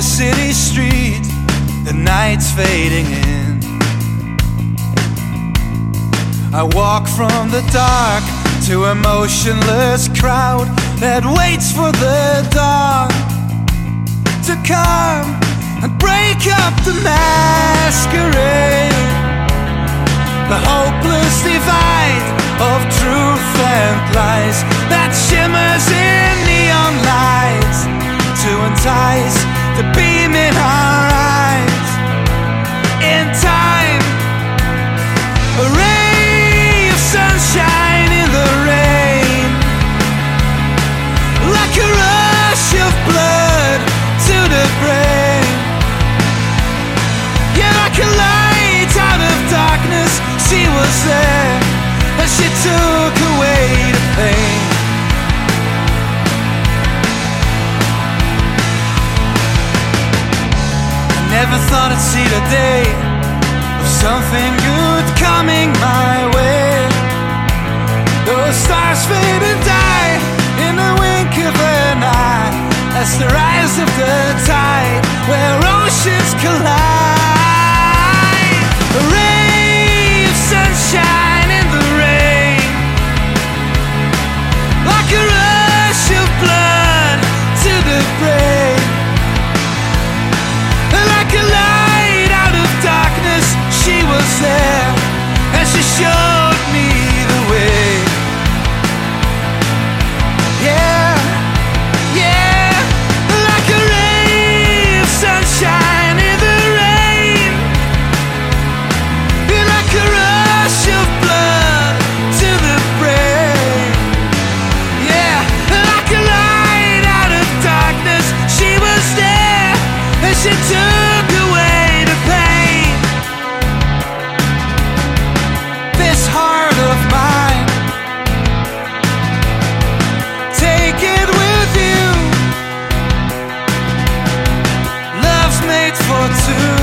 a city street, the night's fading in. I walk from the dark to a motionless crowd that waits for the dawn to come and break up the masquerade. The hopeless divide of truth and lies that gotta see the day of something good coming my made for two.